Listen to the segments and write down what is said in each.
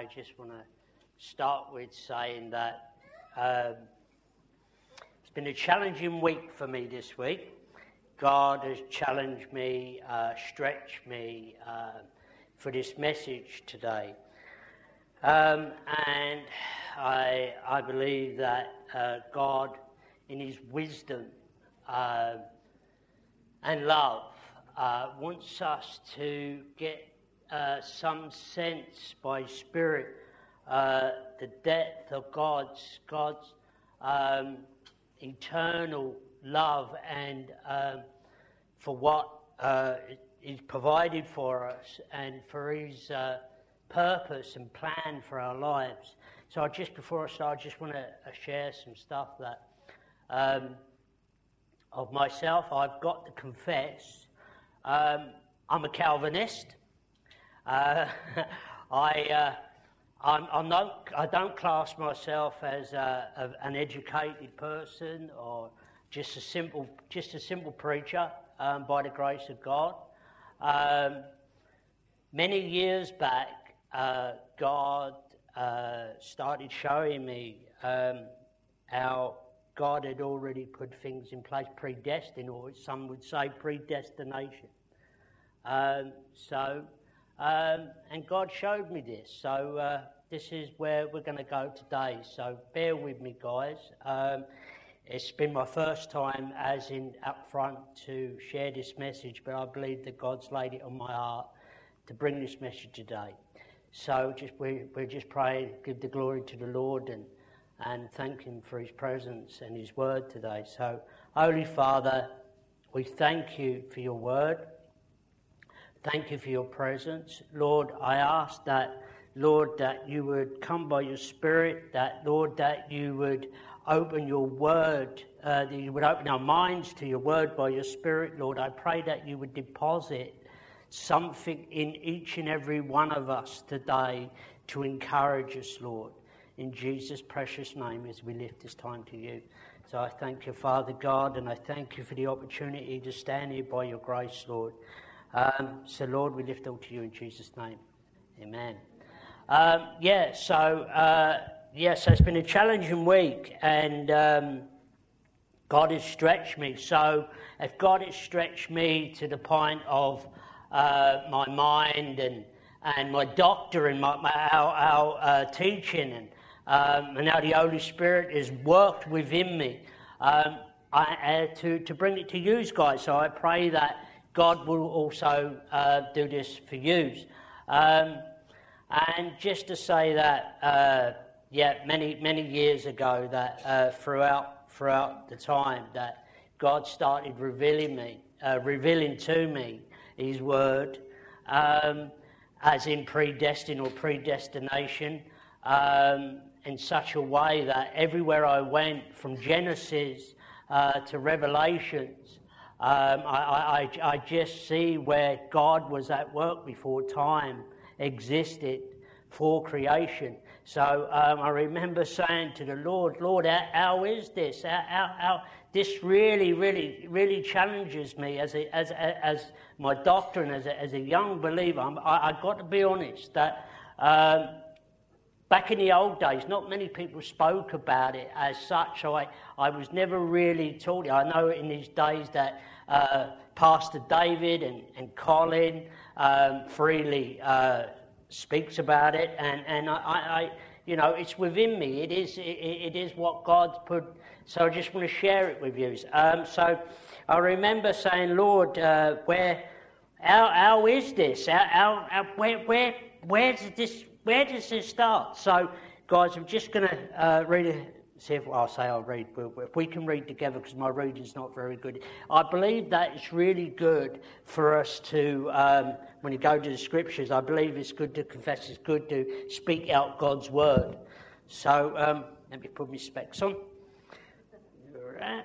I just want to start with saying that um, it's been a challenging week for me this week. God has challenged me, uh, stretched me uh, for this message today. Um, and I, I believe that uh, God, in His wisdom uh, and love, uh, wants us to get uh, some sense by Spirit uh, the depth of God's God's um, eternal love and um, for what uh, is provided for us and for His uh, purpose and plan for our lives. So, just before I start, I just want to uh, share some stuff that um, of myself. I've got to confess, um, I'm a Calvinist. Uh, I, uh, I'm, I'm not, I don't class myself as a, a, an educated person or just a simple, just a simple preacher um, by the grace of God. Um, many years back, uh, God uh, started showing me um, how God had already put things in place, predestined, or some would say predestination. Um, so um, and God showed me this. So uh, this is where we're going to go today. So bear with me, guys. Um, it's been my first time, as in up front, to share this message, but I believe that God's laid it on my heart to bring this message today. So just we we just praying, give the glory to the Lord, and and thank Him for His presence and His word today. So, Holy Father, we thank you for your word. Thank you for your presence. Lord, I ask that, Lord, that you would come by your Spirit, that, Lord, that you would open your word, uh, that you would open our minds to your word by your Spirit, Lord. I pray that you would deposit something in each and every one of us today to encourage us, Lord. In Jesus' precious name, as we lift this time to you. So I thank you, Father God, and I thank you for the opportunity to stand here by your grace, Lord. Um, so, Lord, we lift all to you in Jesus' name. Amen. Um, yeah, so, uh, yeah, so it's been a challenging week, and um, God has stretched me. So, if God has stretched me to the point of uh, my mind and, and my doctor and my, my our, our uh, teaching, and, um, and the Holy Spirit has worked within me um, I, uh, to, to bring it to you guys. So, I pray that God will also uh, do this for you. Um, and just to say that, uh, yeah, many many years ago, that uh, throughout throughout the time that God started revealing me, uh, revealing to me His Word, um, as in predestined or predestination, um, in such a way that everywhere I went, from Genesis uh, to Revelations, um, I, I, I just see where God was at work before time existed for creation. So um, I remember saying to the Lord, Lord, how, how is this? How, how, this really, really, really challenges me as, a, as, as my doctrine, as a, as a young believer. I, have got to be honest that um, back in the old days, not many people spoke about it as such. I, I was never really taught it. I know in these days that uh, Pastor David and, and Colin um, freely uh, speaks about it, and, and I, I, you know, it's within me. It is, it, it is what God's put. So I just want to share it with you. Um, so I remember saying, Lord, uh, where, how, how is this? How, how, where, where, where does this, where does this start? So, guys, I'm just going to uh, read a see if I'll say I'll read. If we can read together, because my reading's not very good. I believe that it's really good for us to, um, when you go to the scriptures, I believe it's good to confess. It's good to speak out God's word. So um, let me put my specs on. Right.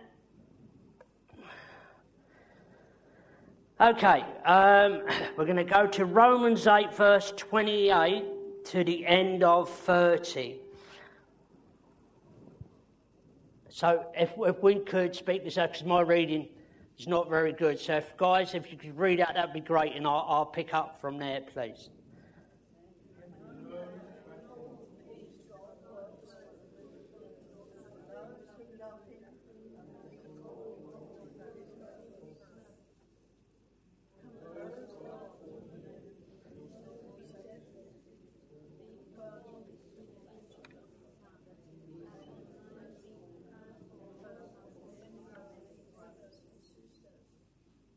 Okay, um, we're going to go to Romans 8, verse 28 to the end of 30. So if, if we could speak this out, because my reading is not very good. So if, guys, if you could read out, that'd be great, and I'll, I'll pick up from there, please.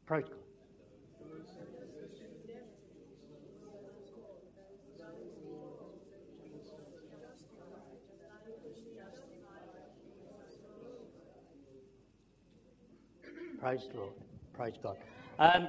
Praise God. Praise the Lord. Praise God. Um,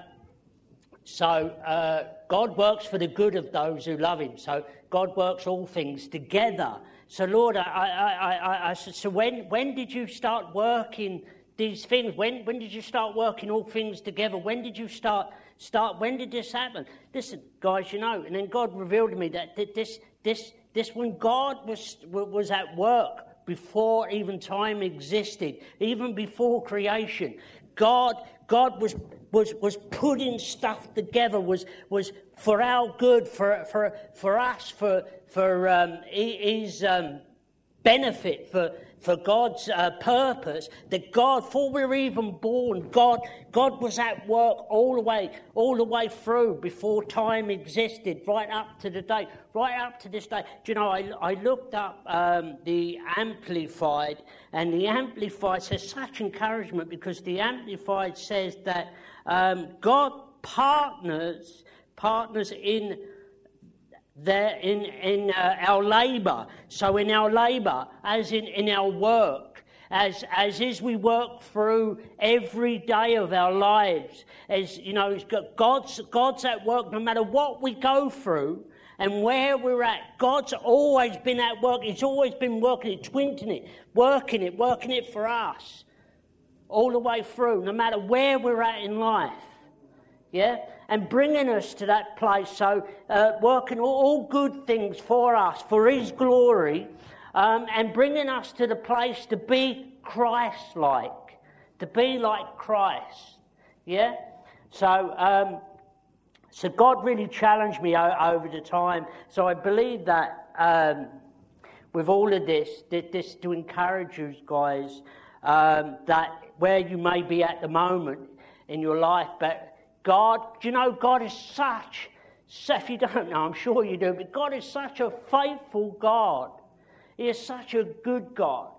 so uh, God works for the good of those who love Him. So God works all things together. So Lord, I, I, I, I, so when when did you start working these things? When when did you start working all things together? When did you start start? When did this happen? Listen, guys, you know. And then God revealed to me that this this this when God was was at work before even time existed, even before creation. God, God was, was, was putting stuff together, was, was for our good, for, for, for us, for, for um, his um, benefit, for, for God's uh, purpose, that God, before we were even born, God, God was at work all the way, all the way through before time existed, right up to the day, right up to this day. Do you know, I, I looked up um, the Amplified, and the Amplified says such encouragement because the Amplified says that um, God partners, partners in there in, in uh, our labour. So, in our labour, as in, in our work, as, as as we work through every day of our lives, as you know, God's, God's at work no matter what we go through and where we're at. God's always been at work, He's always been working it, twinting it, working it, working it for us all the way through, no matter where we're at in life. Yeah? And bringing us to that place. So, uh, working all, good things for us, for His glory, um, and bringing us to the place to be Christ like, to be like Christ. Yeah? So, um, so God really challenged me o- over the time. So I believe that um, with all of this, that this to encourage you guys um, that where you may be at the moment in your life, but God, you know God is such, if you don't know, I'm sure you do, but God is such a faithful God. He is such a good God.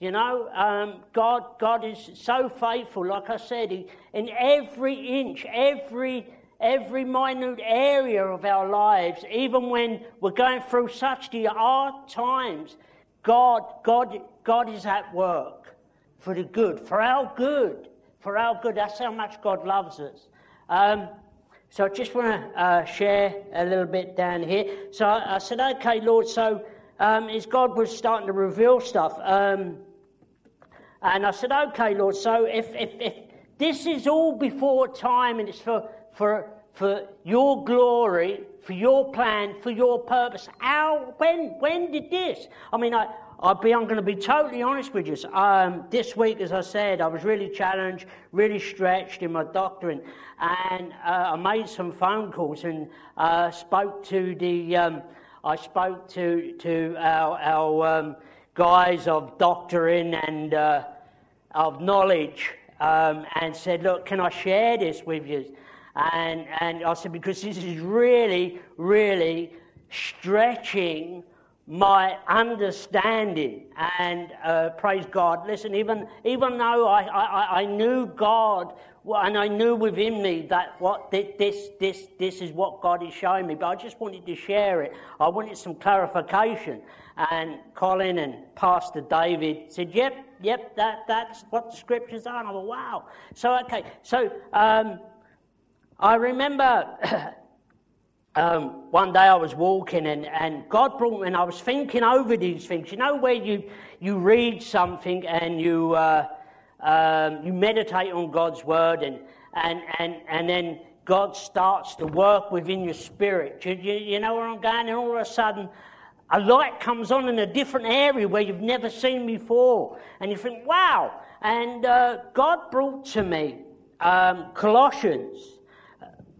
You know, um, God, God is so faithful. Like I said, he, in every inch, every every minute area of our lives, even when we're going through such hard times, God, God, God is at work for the good, for our good, for our good. That's how much God loves us. Um, so I just want to uh, share a little bit down here. So I, I said, okay, Lord, so um, as God was starting to reveal stuff, um, and I said, okay, Lord, so if, if, if this is all before time and it's for, for, for your glory, for your plan, for your purpose, how, when, when did this? I mean, I, I'll be, I'm going to be totally honest with you. Um, this week, as I said, I was really challenged, really stretched in my doctoring, and uh, I made some phone calls and uh, spoke to the. Um, I spoke to to our, our um, guys of doctoring and uh, of knowledge, um, and said, "Look, can I share this with you?" And and I said because this is really, really stretching my understanding and uh, praise God. Listen, even even though I, I, I knew God and I knew within me that what this this this is what God is showing me, but I just wanted to share it. I wanted some clarification. And Colin and Pastor David said, "Yep, yep, that that's what the scriptures are." And I thought, "Wow." So okay, so um, I remember. Um, one day I was walking and, and God brought me, and I was thinking over these things. You know, where you, you read something and you, uh, um, you meditate on God's word, and, and, and, and then God starts to work within your spirit. You, you, you know where I'm going? And all of a sudden, a light comes on in a different area where you've never seen before. And you think, wow. And uh, God brought to me um, Colossians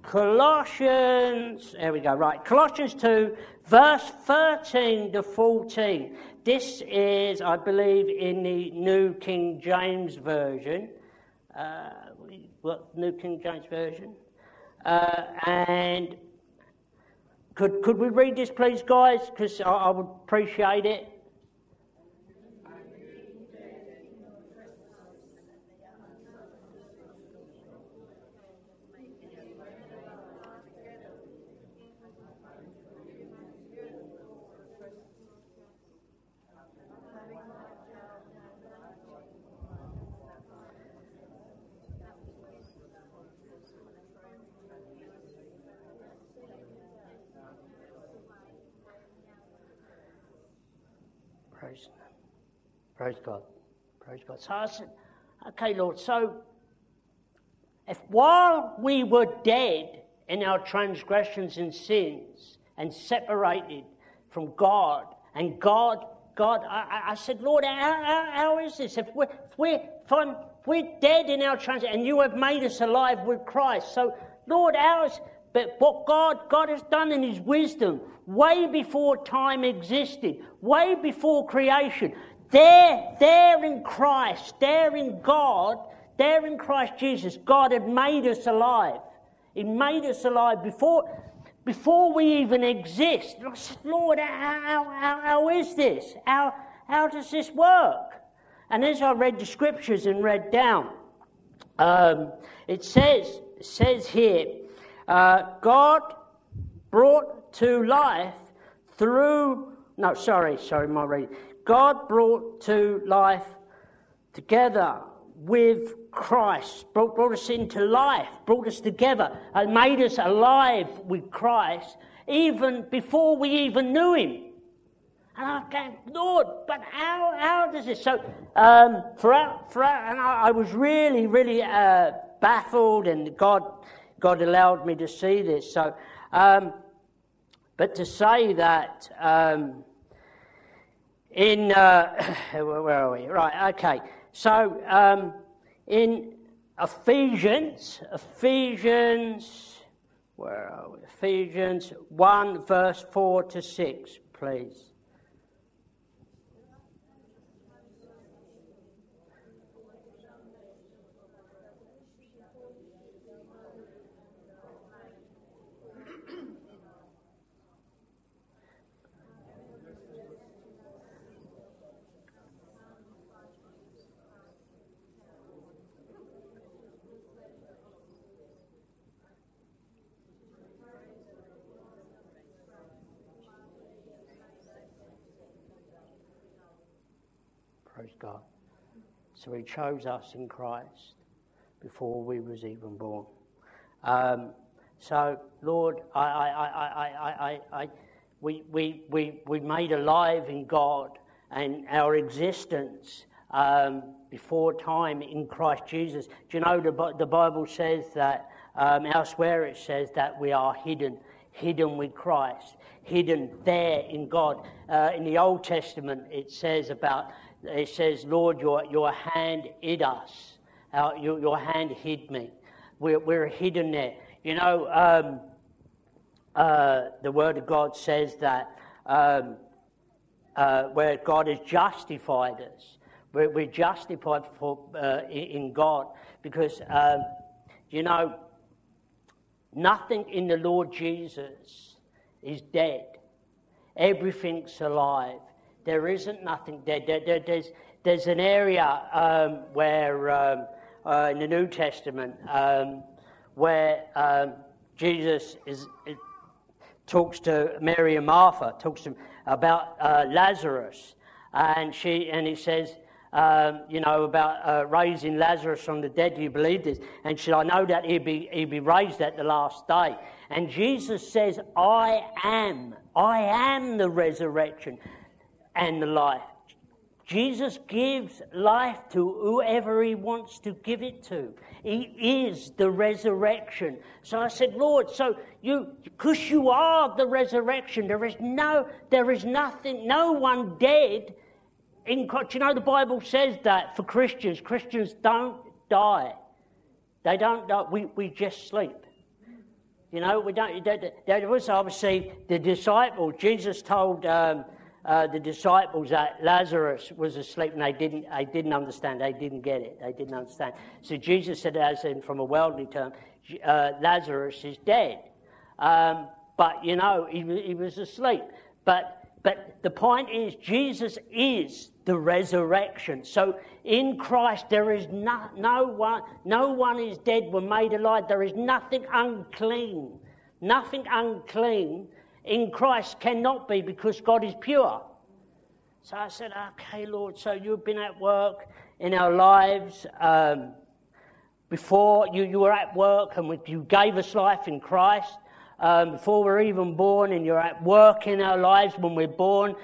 Colossians, there we go, right. Colossians 2, verse 13 to 14. This is, I believe, in the New King James Version. Uh, what, New King James Version? Uh, and could, could we read this, please, guys? Because I, I would appreciate it. Praise, praise God. Praise God. So I said, okay, Lord, so if while we were dead in our transgressions and sins and separated from God, and God, God, I, I said, Lord, how, how, how is this? If we're, if we're, if we're dead in our transgressions and you have made us alive with Christ, so Lord, ours, but what God, God has done in His wisdom, way before time existed, way before creation, there, there in Christ, there in God, there in Christ Jesus, God had made us alive. He made us alive before, before we even exist. I said, Lord, how, how, how is this? How, how does this work? And as I read the scriptures and read down, um, it says, says here, uh, God brought to life through, no, sorry, sorry, my reading. God brought to life together with Christ, brought, brought us into life, brought us together, and made us alive with Christ even before we even knew Him. And I go, Lord, but how, how does this? So, um, throughout, throughout, and I, I was really, really uh, baffled, and God, God allowed me to see this. So, um, but to say that um, in, uh, where are we? Right, okay. So um, in Ephesians, Ephesians, where are we? Ephesians 1, verse 4 to 6, please. Praise God. So he chose us in Christ before we was even born. Um, so, Lord, I, I, I, I, we, we, we, we made alive in God and our existence um, before time in Christ Jesus. Do you know the, the Bible says that um, elsewhere it says that we are hidden, hidden with Christ, hidden there in God. Uh, in the Old Testament, it says about it says, Lord, your, your hand hid us. Our, your, your hand hid me. We're, we're hidden there. You know, um, uh, the Word of God says that um, uh, where God has justified us, we're, we're justified for, uh, in God because, um, you know, nothing in the Lord Jesus is dead. Everything's alive. There isn't nothing there. there, there there's, there's an area um, where, um, uh, in the New Testament, um, where um, Jesus is, talks to Mary and Martha, talks to about uh, Lazarus, and she and he says, um, you know, about uh, raising Lazarus from the dead. Do you believe this? And she, I know that he'd be, he'd be raised at the last day. And Jesus says, I am, I am the resurrection and the life. Jesus gives life to whoever he wants to give it to. He is the resurrection. So I said, Lord, so you, because you are the resurrection, there is no, there is nothing, no one dead. In, you know, the Bible says that for Christians, Christians don't die. They don't die. We, we just sleep. You know, we don't. There was obviously the disciples. Jesus told um, uh, the disciples that Lazarus was asleep and they didn't, they didn't understand. They didn't get it. They didn't understand. So Jesus said, as in from a worldly term, uh, Lazarus is dead. Um, but, you know, he, he was asleep. But, but the point is, Jesus is the resurrection. So in Christ, there is no, no one, no one is dead, were made alive. There is nothing unclean. Nothing unclean in Christ cannot be because God is pure. So I said, okay, Lord, so you've been at work in our lives. Um, before you, you were at work and you gave us life in Christ. Um, before we're even born, and you're at work in our lives when we're born.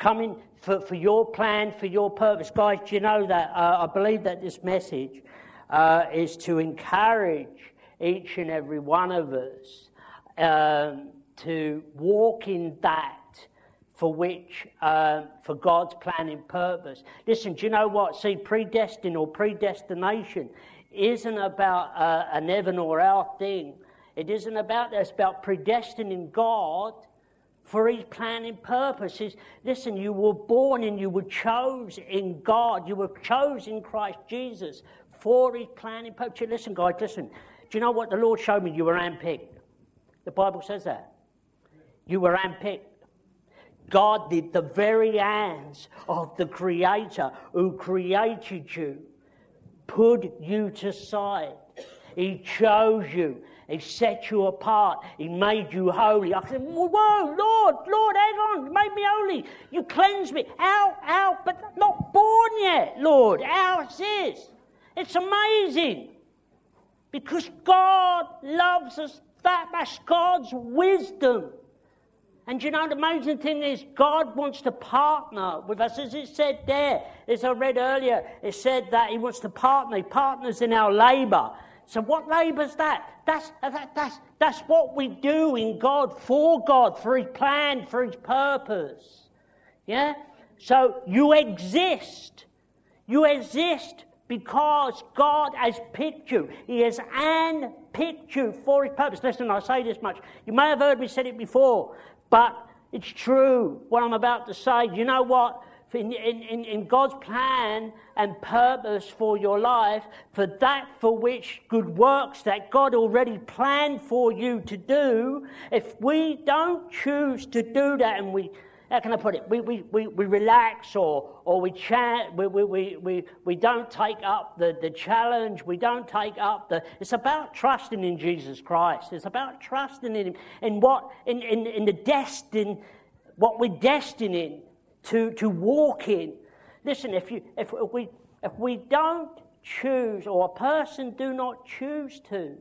coming for, for your plan, for your purpose. Guys, do you know that? Uh, I believe that this message uh, is to encourage each and every one of us um, to walk in that for which, uh, for God's plan and purpose. Listen, do you know what? See, predestined or predestination isn't about uh, an heaven or hell thing. It isn't about that. It's about predestining God for his plan and purposes. Listen, you were born and you were chosen in God. You were chosen in Christ Jesus for his plan and purpose. Listen, guys, listen. Do you know what the Lord showed me? You were handpicked. The Bible says that. You were handpicked. God did the very hands of the Creator who created you, put you to side. He chose you. He set you apart. He made you holy. I said, Whoa, Lord, Lord, hang on, made me holy. You cleansed me. How, how, but not born yet, Lord. How is this? It's amazing. Because God loves us that. That's God's wisdom. And you know, the amazing thing is, God wants to partner with us. As it said there, as I read earlier, it said that He wants to partner. He partners in our labor. So, what labor's that? That's, that, that's, that's what we do in God, for God, for His plan, for His purpose. Yeah? So, you exist. You exist because God has picked you. He has handpicked you for His purpose. Listen, I say this much. You may have heard me say it before, but it's true what I'm about to say. You know what? In, in, in, God's plan and purpose for your life, for that for which good works that God already planned for you to do, if we don't choose to do that and we how can I put it? We, we, we, we relax or, or we chat, we, we, we, we, we don't take up the, the challenge, we don't take up the. It's about trusting in Jesus Christ. It's about trusting in Him, in what, in, in, in the destined, what we're destined in to, to walk in. Listen, if, you, if, we, if we don't choose, or a person do not choose to,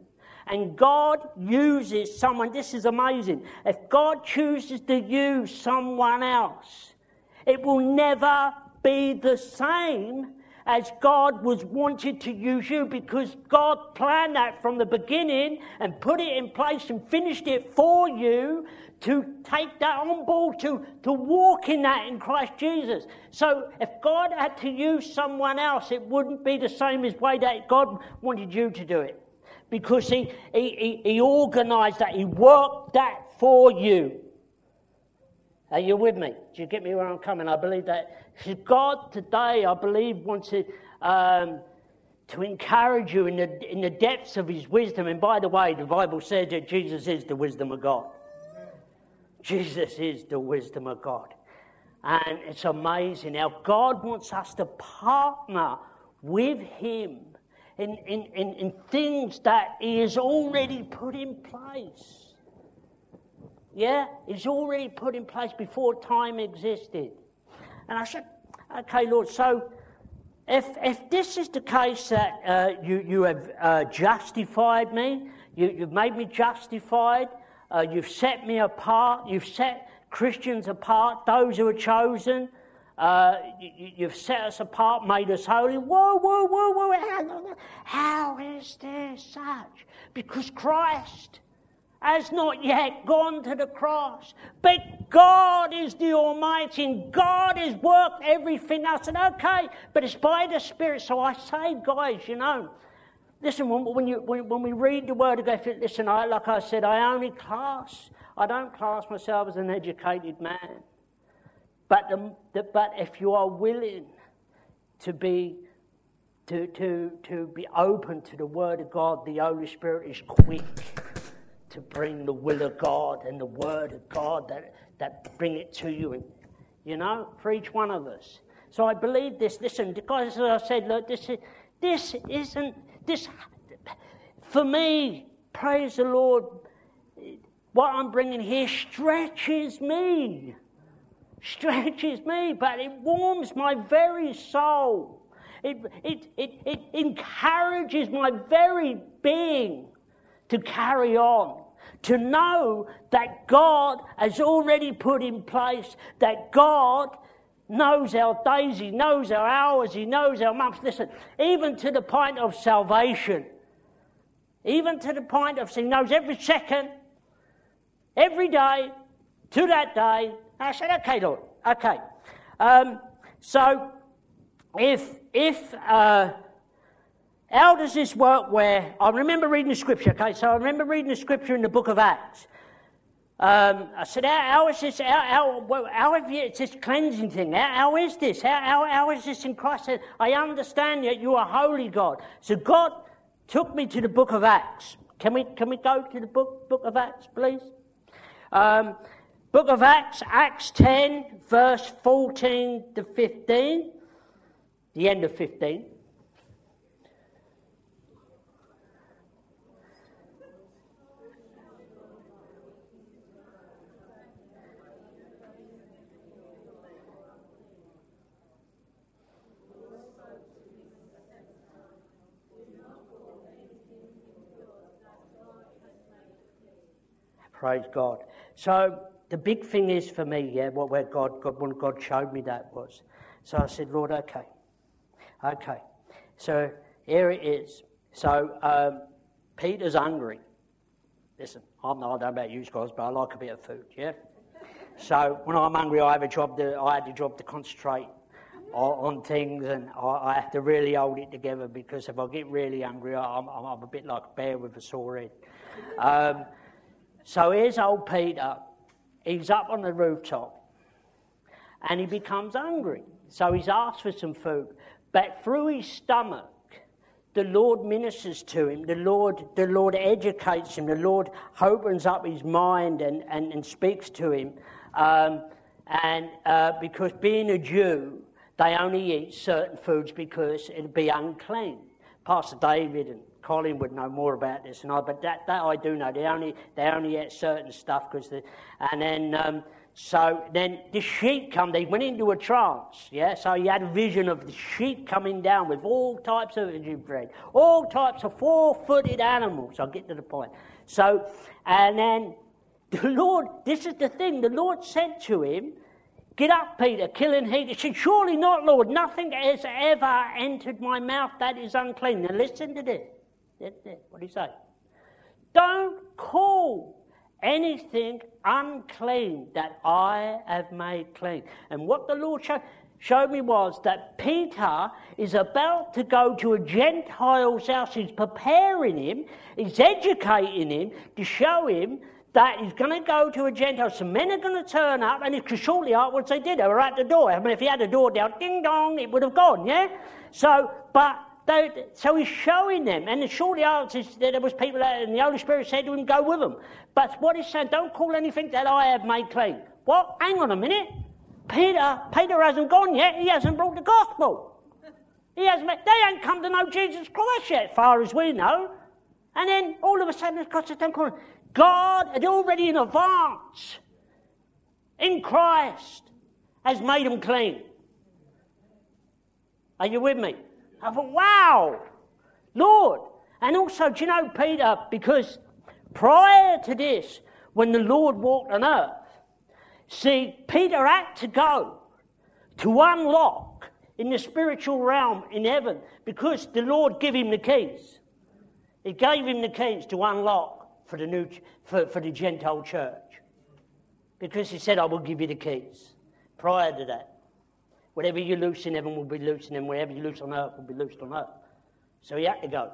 and God uses someone, this is amazing. If God chooses to use someone else, it will never be the same as God was wanted to use you because God planned that from the beginning and put it in place and finished it for you to take that on board, to, to walk in that in Christ Jesus. So if God had to use someone else, it wouldn't be the same as way that God wanted you to do it because he, he, he, he organized that, he worked that for you. Are you with me? Do you get me where I'm coming? I believe that God today, I believe, wants to, um, to encourage you in the, in the depths of his wisdom. And by the way, the Bible says that Jesus is the wisdom of God. Jesus is the wisdom of God. And it's amazing how God wants us to partner with him in, in, in, in things that He has already put in place. Yeah, He's already put in place before time existed. And I said, okay, Lord, so if, if this is the case that uh, you, you have uh, justified me, you, you've made me justified, uh, you've set me apart, you've set Christians apart, those who are chosen, uh, you, have set us apart, made us holy. Whoa, whoa, whoa, whoa. How is this such? Because Christ has not yet gone to the cross. But God is the Almighty and God has worked everything. I said, okay, but it's by the Spirit. So I say, guys, you know, listen, when, when, you, when, when we read the Word of God, listen, I, like I said, I only class, I don't class myself as an educated man. But, the, but if you are willing to be, to, to, to be open to the Word of God, the Holy Spirit is quick to bring the will of God and the Word of God that, that bring it to you, and, you know, for each one of us. So I believe this. Listen, because as I said, look, this, is, this isn't, this, for me, praise the Lord, what I'm bringing here stretches me stretches me, but it warms my very soul. It, it, it, it encourages my very being to carry on, to know that God has already put in place, that God knows our days, He knows our hours, He knows our months. Listen, even to the point of salvation, even to the point of He knows every second, every day, to that day. I said, okay, Lord, okay. Um, so, if if uh, how does this work? Where I remember reading the scripture. Okay, so I remember reading the scripture in the book of Acts. Um, I said, how, how is this? How, how, how have you, it's this cleansing thing. How, how is this? How, how, how is this in Christ? I, said, I understand that you are holy God. So God took me to the book of Acts. Can we, can we go to the book, book of Acts, please? Um, book of Acts, Acts 10, verse 14 to 15, the end of 15. Praise God. So the big thing is for me, yeah, what where God, God when God showed me that was. So I said, Lord, okay, okay. So here it is. So um, Peter's hungry. Listen, I'm not, I don't know about you guys, but I like a bit of food, yeah. So when I'm hungry, I have a job to, I had a job to concentrate on, on things, and I, I, have to really hold it together because if I get really hungry, I'm, I'm, I'm a bit like a bear with a sore head. Um, so here's old Peter. He's up on the rooftop and he becomes hungry. So he's asked for some food. But through his stomach, the Lord ministers to him. The Lord, the Lord educates him. The Lord opens up his mind and, and, and speaks to him. Um, and uh, because being a Jew, they only eat certain foods because it'd be unclean. Pastor David and Colin would know more about this than I, but that, that I do know. They only they only ate certain stuff because and then um, so then the sheep come. They went into a trance. Yeah, so you had a vision of the sheep coming down with all types of bread, all types of four-footed animals. I'll get to the point. So and then the Lord. This is the thing. The Lord said to him. Get up, Peter, kill and eat. He said, Surely not, Lord. Nothing has ever entered my mouth that is unclean. Now listen to this. What do you say? Don't call anything unclean that I have made clean. And what the Lord showed, showed me was that Peter is about to go to a Gentile's house. He's preparing him, he's educating him to show him that he's going to go to a Gentile. Some men are going to turn up, and shortly afterwards they did, they were at the door. I mean, if he had a door down, ding dong, it would have gone, yeah? So, but they, so he's showing them, and the shortly after there was people, and the Holy Spirit said to him, "Go with them." But what he's saying, don't call anything that I have made clean. What? Hang on a minute. Peter, Peter hasn't gone yet. He hasn't brought the gospel. He hasn't. They ain't come to know Jesus Christ yet, far as we know. And then all of a sudden, God says, "Don't call him." God had already in advance, in Christ, has made them clean. Are you with me? I thought, wow, Lord. And also, do you know, Peter, because prior to this, when the Lord walked on earth, see, Peter had to go to unlock in the spiritual realm in heaven because the Lord gave him the keys. He gave him the keys to unlock for the, new, for, for the Gentile church. Because he said, I will give you the keys. Prior to that. Whatever you loose in heaven will be loosed in heaven. Whatever you loose on earth will be loosed on earth. So he had to go.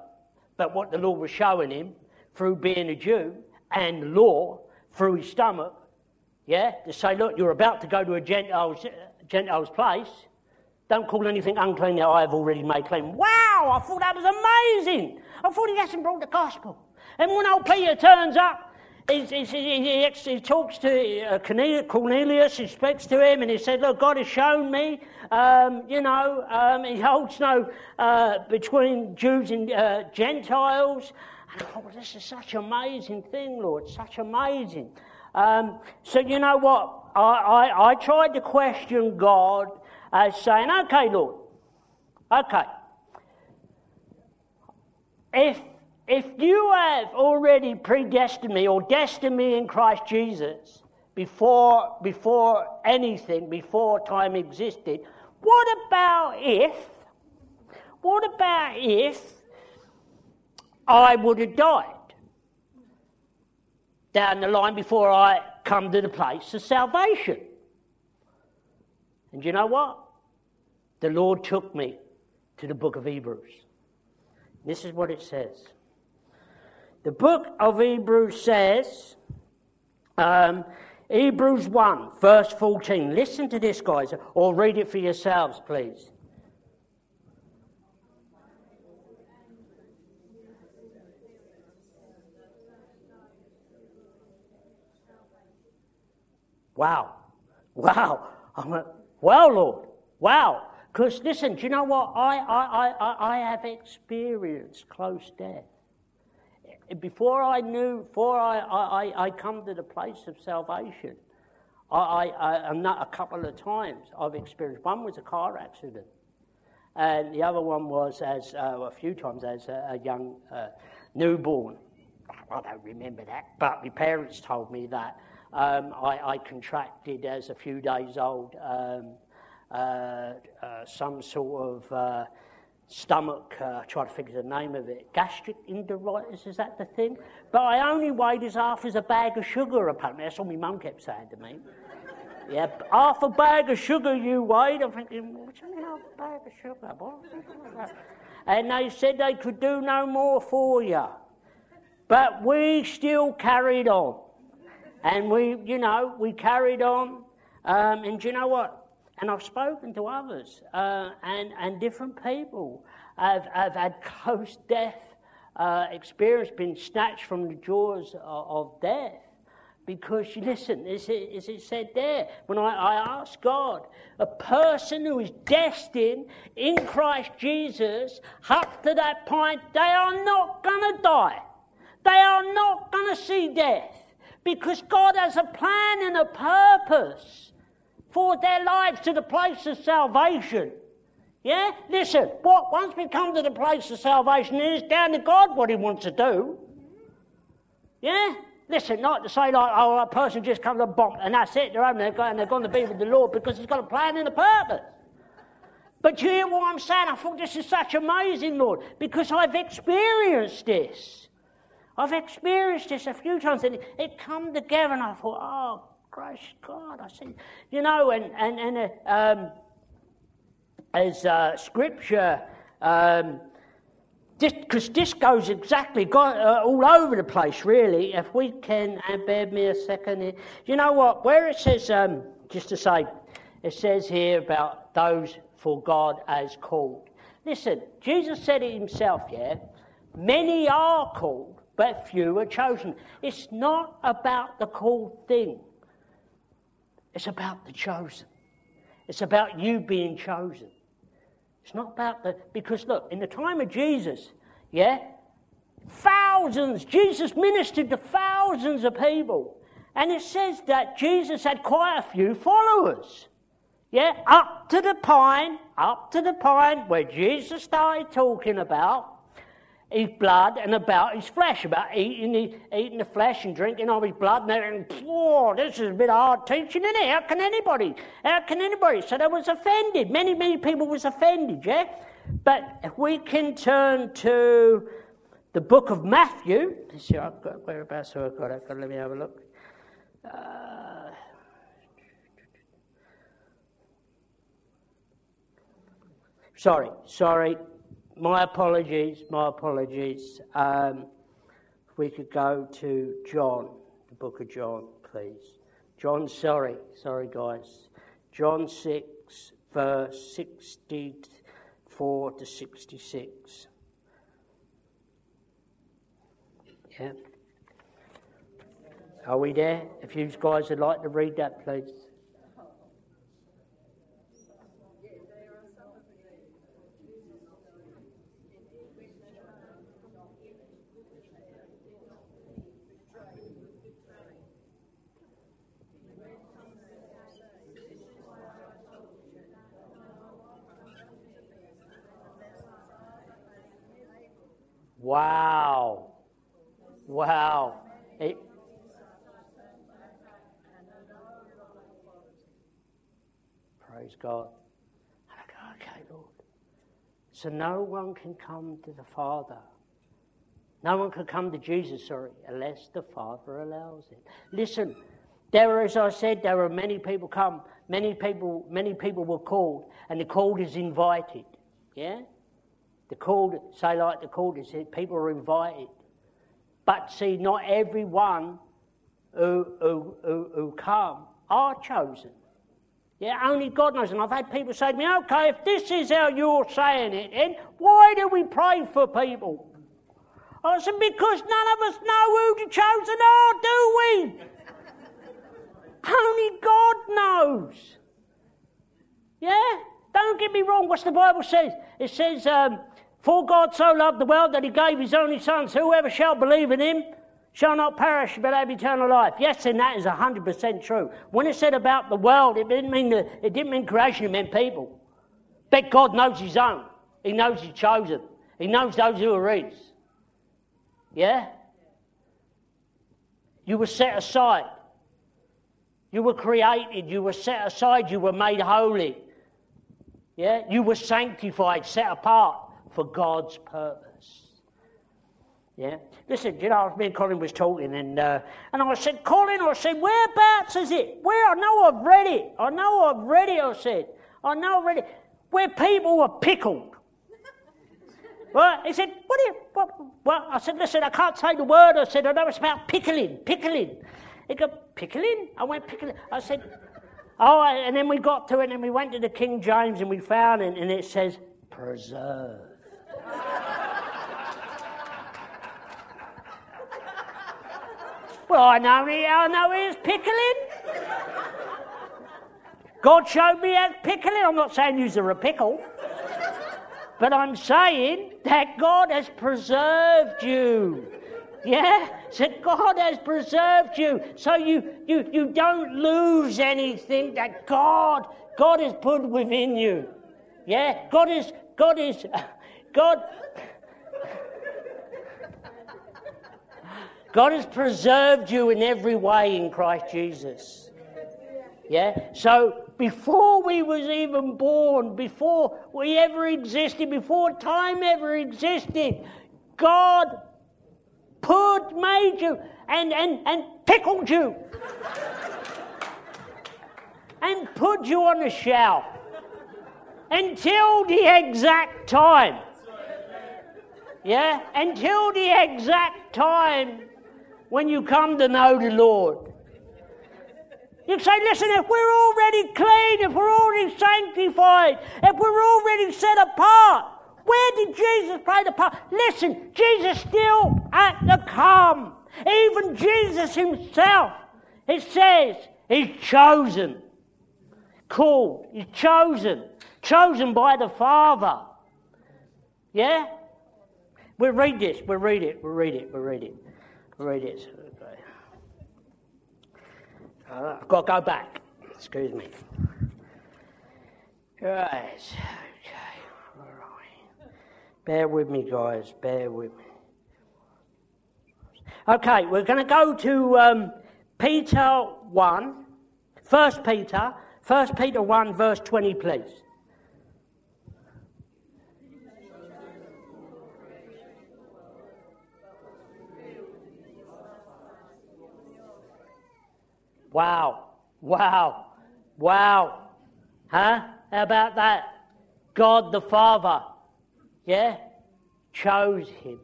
But what the Lord was showing him through being a Jew and law through his stomach, yeah, to say, look, you're about to go to a Gentile's, Gentile's place. Don't call anything unclean that I have already made clean. Wow, I thought that was amazing. I thought he hasn't brought the gospel. And when old Peter turns up, he, he, he, he, talks to uh, Cornelius, he speaks to him, and he said, Look, God has shown me, um, you know, um, he holds no uh, between Jews and uh, Gentiles. And I thought, this is such an amazing thing, Lord, such amazing. Um, so, you know what? I, I, I tried to question God as saying, Okay, Lord, okay. If if you have already predestined me or destined me in Christ Jesus before, before anything, before time existed. What about if, what about if I would have died down the line before I come to the place of salvation? And you know what? The Lord took me to the book of Hebrews. This is what it says. The book of Hebrews says, um, Hebrews 1, verse 14. Listen to this, guys, or read it for yourselves, please. Wow. Wow. I went, wow, Lord. Wow. Because listen, do you know what? I, I, I, I have experienced close death before I knew, before I, I, I come to the place of salvation, I, I, I, not a couple of times I've experienced. One was a car accident, and the other one was as uh, a few times as a, a young uh, newborn. I don't remember that, but my parents told me that um, I, I, contracted as a few days old um, uh, uh some sort of uh, stomach, uh, try to figure the name of it, gastric enteritis, is that the thing? But I only weighed as half as a bag of sugar, apparently. That's what my mum kept saying to me. yeah, half a bag of sugar you weighed. I'm thinking, what's in half a bag of sugar? What? And they said they could do no more for you. But we still carried on. And we, you know, we carried on. Um, and do you know what? And I've spoken to others uh, and, and different people. I've, I've had close death uh, experience, been snatched from the jaws of, of death. Because, listen, as it, as it said there, when I, I God, a person who is destined in Christ Jesus, up to that point, they are not going to die. They are not going to see death. Because God has a plan and a purpose for their lives to the place of salvation. Yeah? Listen, what, once we come to the place of salvation, it is down to God what He wants to do. Yeah? Listen, not to say like, oh, a person just comes to bomb and that's it, they're home and they're, and they're going to be with the Lord because He's got a plan and a purpose. But you hear what I'm saying? I thought this is such amazing, Lord, because I've experienced this. I've experienced this a few times and it, it come together and I thought, oh, Praise God. I said, you know, and, and, and um, as uh, scripture, um, because this, this, goes exactly got, uh, all over the place, really. If we can, uh, bear me a second here. You know what? Where it says, um, just to say, it says here about those for God as called. Listen, Jesus said it himself, yeah? Many are called, but few are chosen. It's not about the called thing. It's about the chosen. It's about you being chosen. It's not about the, because look, in the time of Jesus, yeah, thousands, Jesus ministered to thousands of people. And it says that Jesus had quite a few followers. Yeah, up to the point, up to the point where Jesus started talking about his blood and about his flesh, about eating, the, eating the flesh and drinking of his blood. And, and oh, this is a bit of hard teaching, isn't it? How can anybody? How can anybody? So they was offended. Many, many people was offended, yeah? But if we can turn to the book of Matthew, let's see, I've got, whereabouts have I got it? Let me have a look. Uh, sorry, sorry, my apologies, my apologies. Um, if we could go to John, the book of John, please. John, sorry, sorry, guys. John 6, verse 64 to 66. Yeah. Are we there? If you guys would like to read that, please. Wow. Wow. Praise God. And I go, okay, Lord. So no one can come to the Father. No one can come to Jesus, sorry, unless the Father allows it. Listen, there as I said, there are many people come, many people, many people were called, and the called is invited. Yeah? The called, say like the called is people are invited. But see, not everyone who, who, who, who come are chosen. Yeah, only God knows. And I've had people say to me, okay, if this is how you're saying it, then why do we pray for people? I said, because none of us know who the chosen are, do we? only God knows. Yeah? Don't get me wrong, what's the Bible says? It says, um, For God so loved the world that he gave his only Son, so whoever shall believe in him shall not perish but have eternal life. Yes, and that is 100% true. When it said about the world, it didn't mean, the, it didn't mean creation, it meant people. But God knows his own. He knows his chosen. He knows those who are his. Yeah? You were set aside. You were created. You were set aside. You were made holy. Yeah? You were sanctified, set apart for God's purpose. Yeah. Listen, you know, me and Colin was talking, and uh, and I said, Colin, I said, whereabouts is it? Where? I know I've read it. I know I've read it. I said, I know I've read it. Where people were pickled. well, he said, what do you? What, well, I said, listen, I can't say the word. I said, I know it's about pickling, pickling. He go, pickling? I went pickling. I said, oh, and then we got to it, and we went to the King James, and we found it, and it says preserve. Well, I know, he, I know he's pickling. God showed me how pickling. I'm not saying use a pickle. But I'm saying that God has preserved you. Yeah? So God has preserved you. So you, you, you don't lose anything that God, God has put within you. Yeah? God is, God is, God, God has preserved you in every way in Christ Jesus. Yeah? So before we was even born, before we ever existed, before time ever existed, God put, made you, and, and, and pickled you. and put you on a shelf until the exact time. Yeah? Until the exact time when you come to know the Lord. You say, listen, if we're already clean, if we're already sanctified, if we're already set apart, where did Jesus play the part? Listen, Jesus still at the come. Even Jesus himself, it says, he's chosen, called, he's chosen, chosen by the Father. Yeah? We'll read this, we'll read it, we'll read it, we'll read it. We'll read it. Okay. Uh, I've got to go back. Excuse me. Right. Bear with me, guys. Bear with me. Okay, we're going to go to um, Peter 1, 1 Peter, 1 Peter 1, verse 20, please. Wow. Wow. Wow. Huh? How about that? God the Father, yeah, chose him.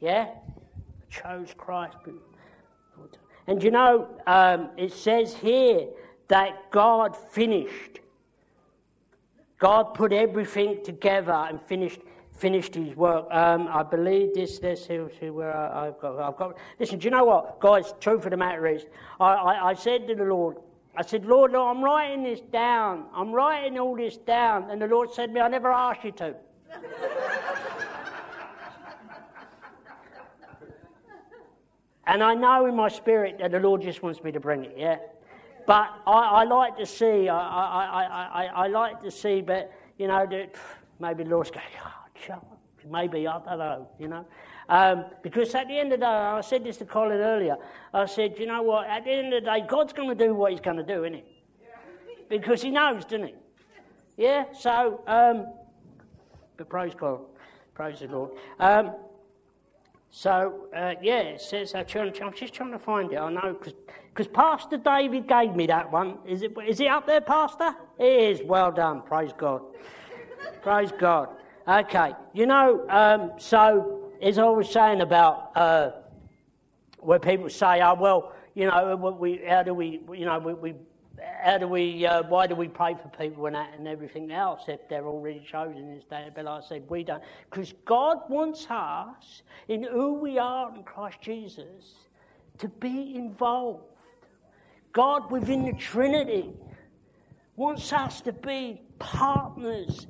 Yeah? Chose Christ. And you know, um, it says here that God finished. God put everything together and finished finished his work. Um, I believe this, this, see where I, have got, I've got. Listen, do you know what, guys? Truth of the matter is, I, I, I said to the Lord, I said, Lord, Lord, I'm writing this down. I'm writing all this down. And the Lord said to me, I never asked you to. and I know in my spirit that the Lord just wants me to bring it, yeah? But I, I like to see, I, I, I, like to see, but, you know, that maybe the Lord's going, oh, Maybe, I don't know, you know. Um, because at the end of the day, I said this to Colin earlier, I said, you know what, at the end of the day, God's going to do what he's going to do, isn't he? Because he knows, doesn't he? Yeah, so, um, but praise God. Praise the Lord. Um, so, uh, yeah, it says, uh, I'm just trying to find it. I know, because Pastor David gave me that one. Is it, is it up there, Pastor? It is. Well done. Praise God. Praise God. Okay. You know, um, so as I was saying about uh, where people say, oh, well, you know, we, how do we, you know, we, we how do we, uh, why do we pray for people and, and everything else if they're already chosen in this day? But I said, we don't. Because God wants us, in who we are in Christ Jesus, to be involved. God within the Trinity wants us to be partners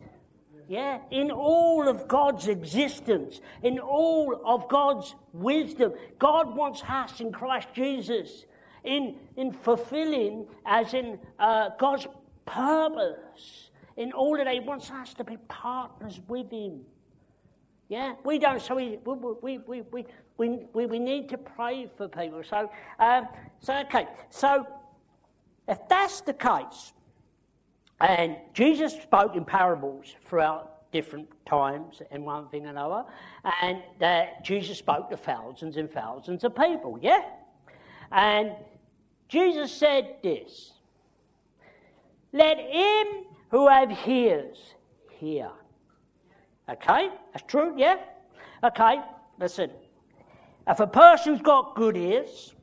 yeah, in all of God's existence, in all of God's wisdom. God wants us in Christ Jesus in, in fulfilling, as in uh, God's purpose, in all that He wants us to be partners with Him. Yeah, we don't, so we, we, we, we, we, we, we need to pray for people. So, um, so, okay, so if that's the case, and Jesus spoke in parables throughout different times and one thing and another, and that Jesus spoke to thousands and thousands of people, yeah? And Jesus said this Let him who have ears hear. Okay? That's true, yeah? Okay, listen. If a person's got good ears,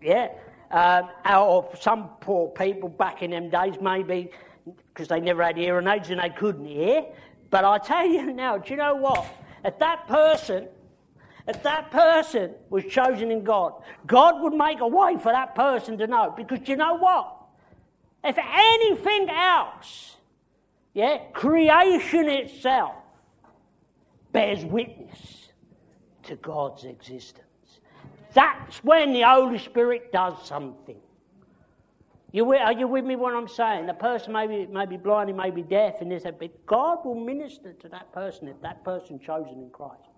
yeah, um, or some poor people back in them days, maybe because they never had hearing aids and they couldn't hear. But I tell you now, do you know what? If that person if that person was chosen in God, God would make a way for that person to know. Because you know what? If anything else, yeah, creation itself bears witness to God's existence. That's when the Holy Spirit does something. You, are you with me what I'm saying? The person may be, may be blind, he may be deaf, and this, but God will minister to that person if that person chosen in Christ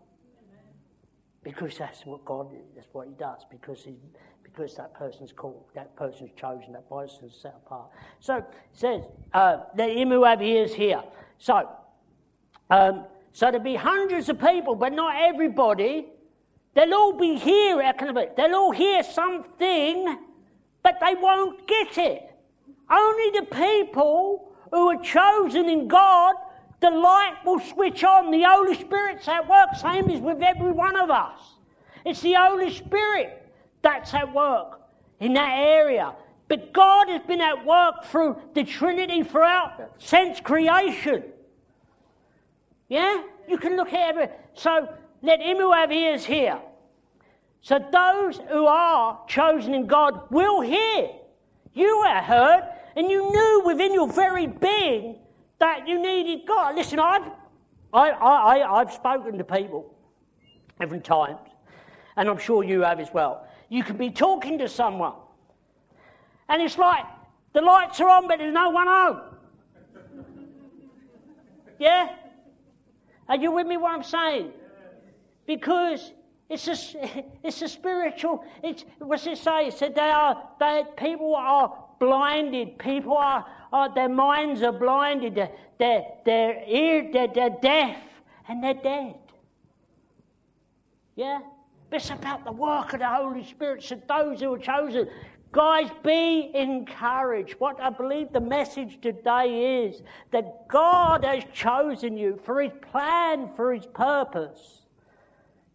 because that's what God, that's what He does, because, he, because that person's called, that person's chosen, that person's set apart. So it says, uh, let him who have ears. So, um, so there'll be hundreds of people, but not everybody. They'll all be here, they'll all hear something, but they won't get it. Only the people who are chosen in God the light will switch on. The Holy Spirit's at work, same as with every one of us. It's the Holy Spirit that's at work in that area. But God has been at work through the Trinity throughout since creation. Yeah? You can look at every. So let him who have ears hear. So those who are chosen in God will hear. You were heard, and you knew within your very being that you needed God. Listen, I've, I, I, I've spoken to people different times, and I'm sure you have as well. You can be talking to someone, and it's like the lights are on, but there's no one home. Yeah? Are you with me what I'm saying? Because it's a, it's a spiritual, it's, what's it say? It said they are, they, people are blinded, people are, oh, their minds are blinded, they're, ear, they're, they're deaf, and they're dead. Yeah? But it's about the work of the Holy Spirit. So those who are chosen, guys, be encouraged. What I believe the message today is that God has chosen you for His plan, for His purpose.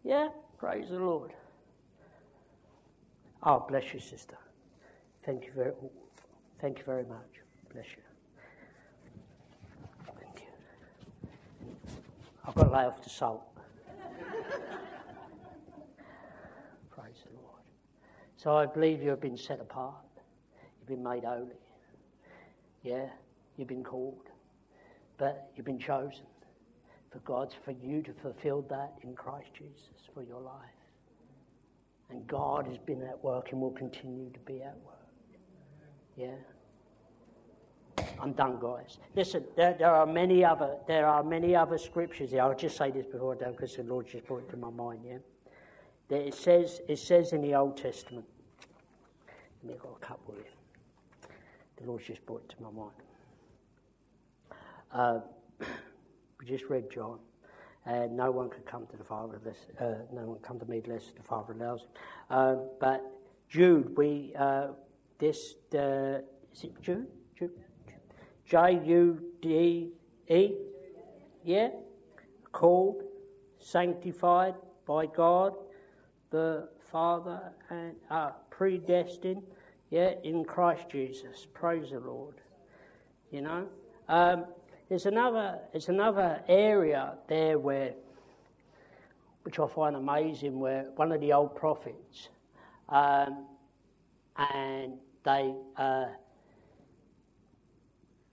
Yeah? Praise the Lord. Oh, bless you, sister. Thank you very, thank you very much. Bless you. Thank you. I've got to lay off the salt. Praise the Lord. So I believe you have been set apart. You've been made holy. Yeah, you've been called. But you've been chosen for God's for you to fulfill that in Christ Jesus for your life. And God has been at work and will continue to be at work. Yeah. I'm done, guys. Listen, there, there, are many other there are many other scriptures here. I'll just say this before I do because the Lord just brought it to my mind. Yeah, that it says it says in the Old Testament. Let me got a couple here. The Lord just brought it to my mind. Uh, we just read John. And no one could come to the Father unless, uh, no one come to me unless the Father allows. Uh, but Jude, we, uh, this, uh, is it Jude? Jude? J U D E? Yeah? Called, sanctified by God, the Father, and uh, predestined, yeah, in Christ Jesus. Praise the Lord. You know? Um, there's another, there's another area there where, which I find amazing, where one of the old prophets, um, and they, uh,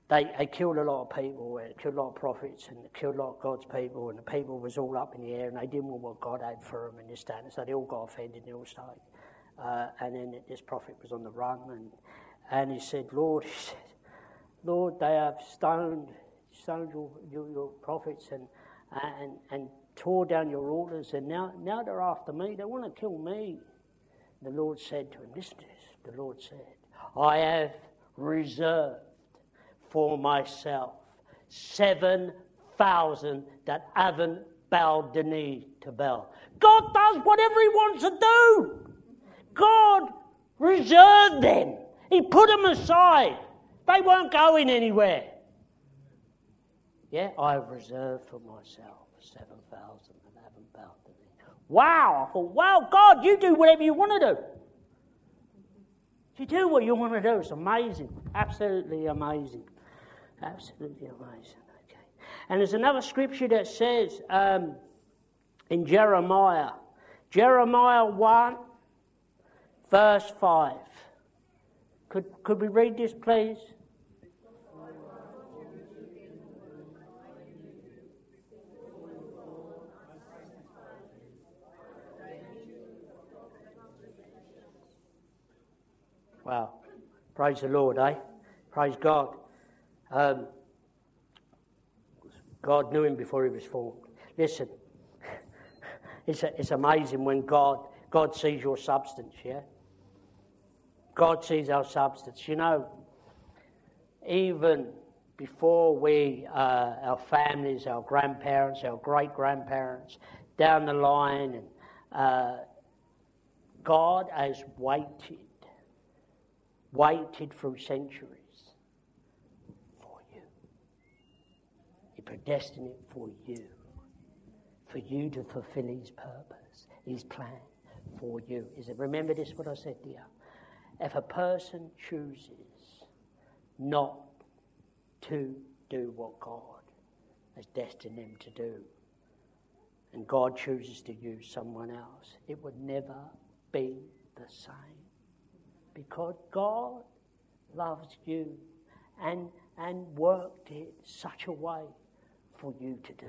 they, they killed a lot of people, they killed a lot of prophets, and killed a lot of God's people, and the people was all up in the air, and they didn't want what God had for them and this, that, and so they all got offended, and they all started. Uh, and then this prophet was on the run, and, and he said, Lord, he said, Lord, they have stoned stoned your, your, your prophets and, uh, and, and tore down your altars, and now, now they're after me. They want to kill me. The Lord said to him, Listen to this. The Lord said, I have reserved for myself 7,000 that haven't bowed the knee to Baal. God does whatever He wants to do. God reserved them, He put them aside. They weren't going anywhere. Yeah, I have reserved for myself 7,000 and haven't bowed to me. Wow! I thought, wow, God, you do whatever you want to do. You do what you want to do. It's amazing. Absolutely amazing. Absolutely amazing. Okay. And there's another scripture that says um, in Jeremiah, Jeremiah 1, verse 5. Could, could we read this, please? Wow. Praise the Lord, eh? Praise God. Um, God knew him before he was formed. Listen, it's, a, it's amazing when God, God sees your substance, yeah? God sees our substance. You know, even before we, uh, our families, our grandparents, our great grandparents, down the line, and uh, God has waited waited through centuries for you. He predestined it for you, for you to fulfill His purpose, His plan for you. Is it, remember this, what I said dear? If a person chooses not to do what God has destined them to do, and God chooses to use someone else, it would never be the same because God loves you and, and worked it such a way for you to do.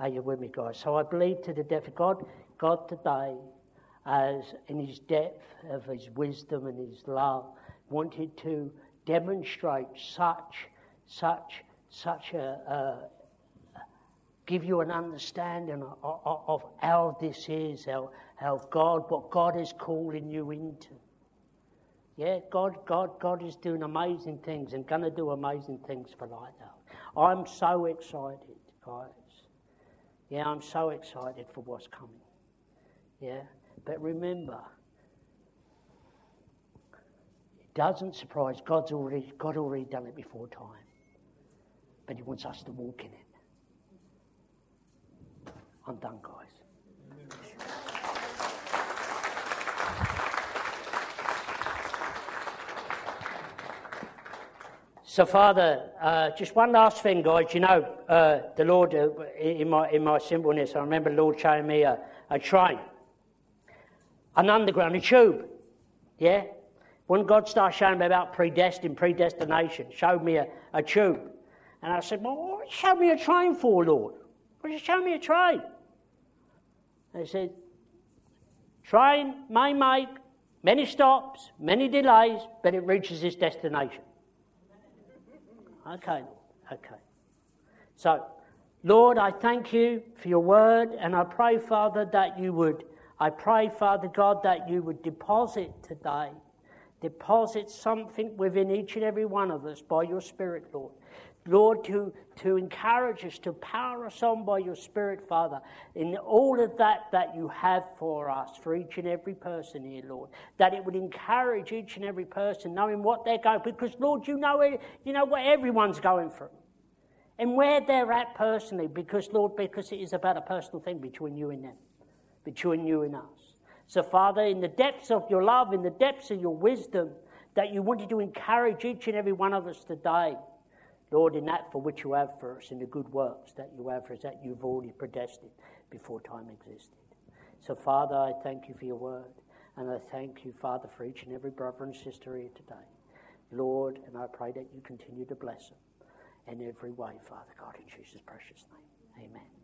Are you with me, guys? So I believe to the depth of God, God today, as in his depth of his wisdom and his love, wanted to demonstrate such, such, such a, a give you an understanding of, of, of how this is, how, how God, what God is calling you into. Yeah, God, God, God is doing amazing things and going to do amazing things for Lighthouse. I'm so excited, guys. Yeah, I'm so excited for what's coming. Yeah, but remember, it doesn't surprise. God's already, God already done it before time, but He wants us to walk in it. I'm done, guys. So, Father, uh, just one last thing, guys. You know, uh, the Lord, uh, in, my, in my simpleness, I remember the Lord showing me a, a train, an underground, a tube. Yeah? When God started showing me about predestined, predestination, showed me a, a tube. And I said, Well, what show me a train for, Lord? What you show me a train? He said, Train may make many stops, many delays, but it reaches its destination. Okay, okay. So, Lord, I thank you for your word, and I pray, Father, that you would, I pray, Father God, that you would deposit today Deposit something within each and every one of us by your Spirit, Lord. Lord, to, to encourage us, to power us on by your Spirit, Father, in all of that that you have for us, for each and every person here, Lord. That it would encourage each and every person, knowing what they're going Because, Lord, you know, eh, you know what everyone's going through. And where they're at personally, because, Lord, because it is about a personal thing between you and them, between you and us. So, Father, in the depths of your love, in the depths of your wisdom, that you wanted to encourage each and every one of us today, Lord, in that for which you have for us, in the good works that you have for us, that you've already predestined before time existed. So, Father, I thank you for your word. And I thank you, Father, for each and every brother and sister here today. Lord, and I pray that you continue to bless them in every way, Father God, in Jesus' precious name. Amen.